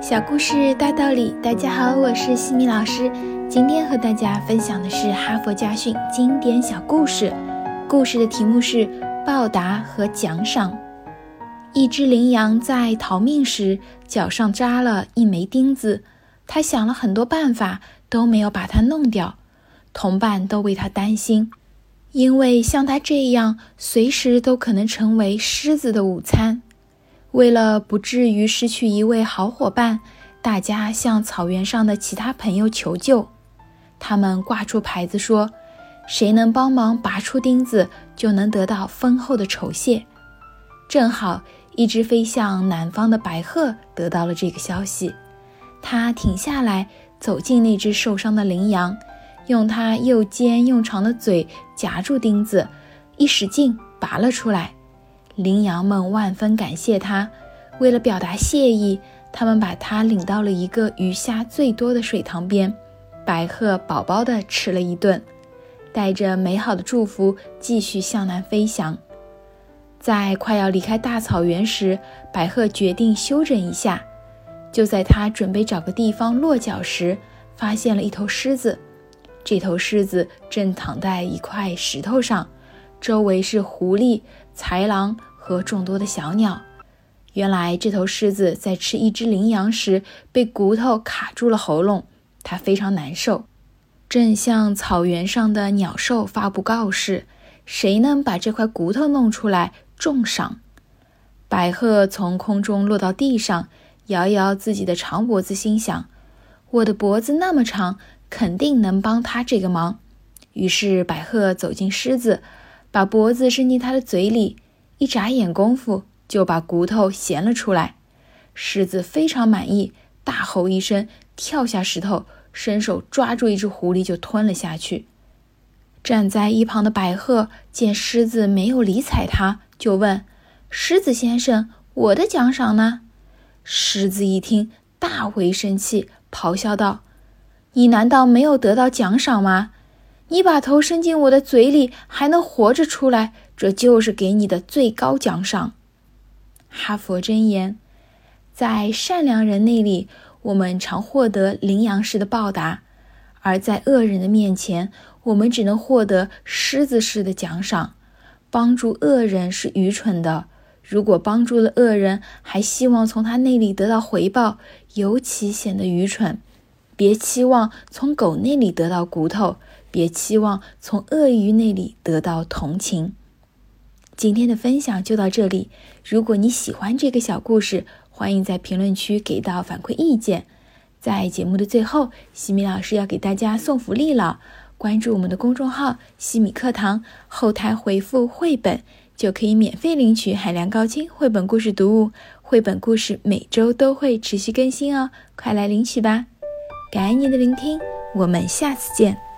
小故事大道理，大家好，我是西米老师。今天和大家分享的是《哈佛家训》经典小故事。故事的题目是“报答和奖赏”。一只羚羊在逃命时脚上扎了一枚钉子，它想了很多办法，都没有把它弄掉。同伴都为它担心，因为像它这样，随时都可能成为狮子的午餐。为了不至于失去一位好伙伴，大家向草原上的其他朋友求救。他们挂出牌子说：“谁能帮忙拔出钉子，就能得到丰厚的酬谢。”正好，一只飞向南方的白鹤得到了这个消息，它停下来，走进那只受伤的羚羊，用它又尖又长的嘴夹住钉子，一使劲拔了出来。羚羊们万分感谢他，为了表达谢意，他们把他领到了一个鱼虾最多的水塘边，白鹤饱饱地吃了一顿，带着美好的祝福继续向南飞翔。在快要离开大草原时，白鹤决定休整一下。就在他准备找个地方落脚时，发现了一头狮子。这头狮子正躺在一块石头上，周围是狐狸、豺狼。和众多的小鸟。原来这头狮子在吃一只羚羊时被骨头卡住了喉咙，它非常难受，正向草原上的鸟兽发布告示：谁能把这块骨头弄出来，重赏。白鹤从空中落到地上，摇摇自己的长脖子，心想：我的脖子那么长，肯定能帮他这个忙。于是白鹤走进狮子，把脖子伸进他的嘴里。一眨眼功夫，就把骨头衔了出来。狮子非常满意，大吼一声，跳下石头，伸手抓住一只狐狸就吞了下去。站在一旁的白鹤见狮子没有理睬他，就问：“狮子先生，我的奖赏呢？”狮子一听，大为生气，咆哮道：“你难道没有得到奖赏吗？你把头伸进我的嘴里，还能活着出来？”这就是给你的最高奖赏。哈佛箴言：在善良人那里，我们常获得羚羊式的报答；而在恶人的面前，我们只能获得狮子式的奖赏。帮助恶人是愚蠢的。如果帮助了恶人，还希望从他那里得到回报，尤其显得愚蠢。别期望从狗那里得到骨头，别期望从鳄鱼那里得到同情。今天的分享就到这里。如果你喜欢这个小故事，欢迎在评论区给到反馈意见。在节目的最后，西米老师要给大家送福利了。关注我们的公众号“西米课堂”，后台回复“绘本”就可以免费领取海量高清绘本故事读物。绘本故事每周都会持续更新哦，快来领取吧！感恩您的聆听，我们下次见。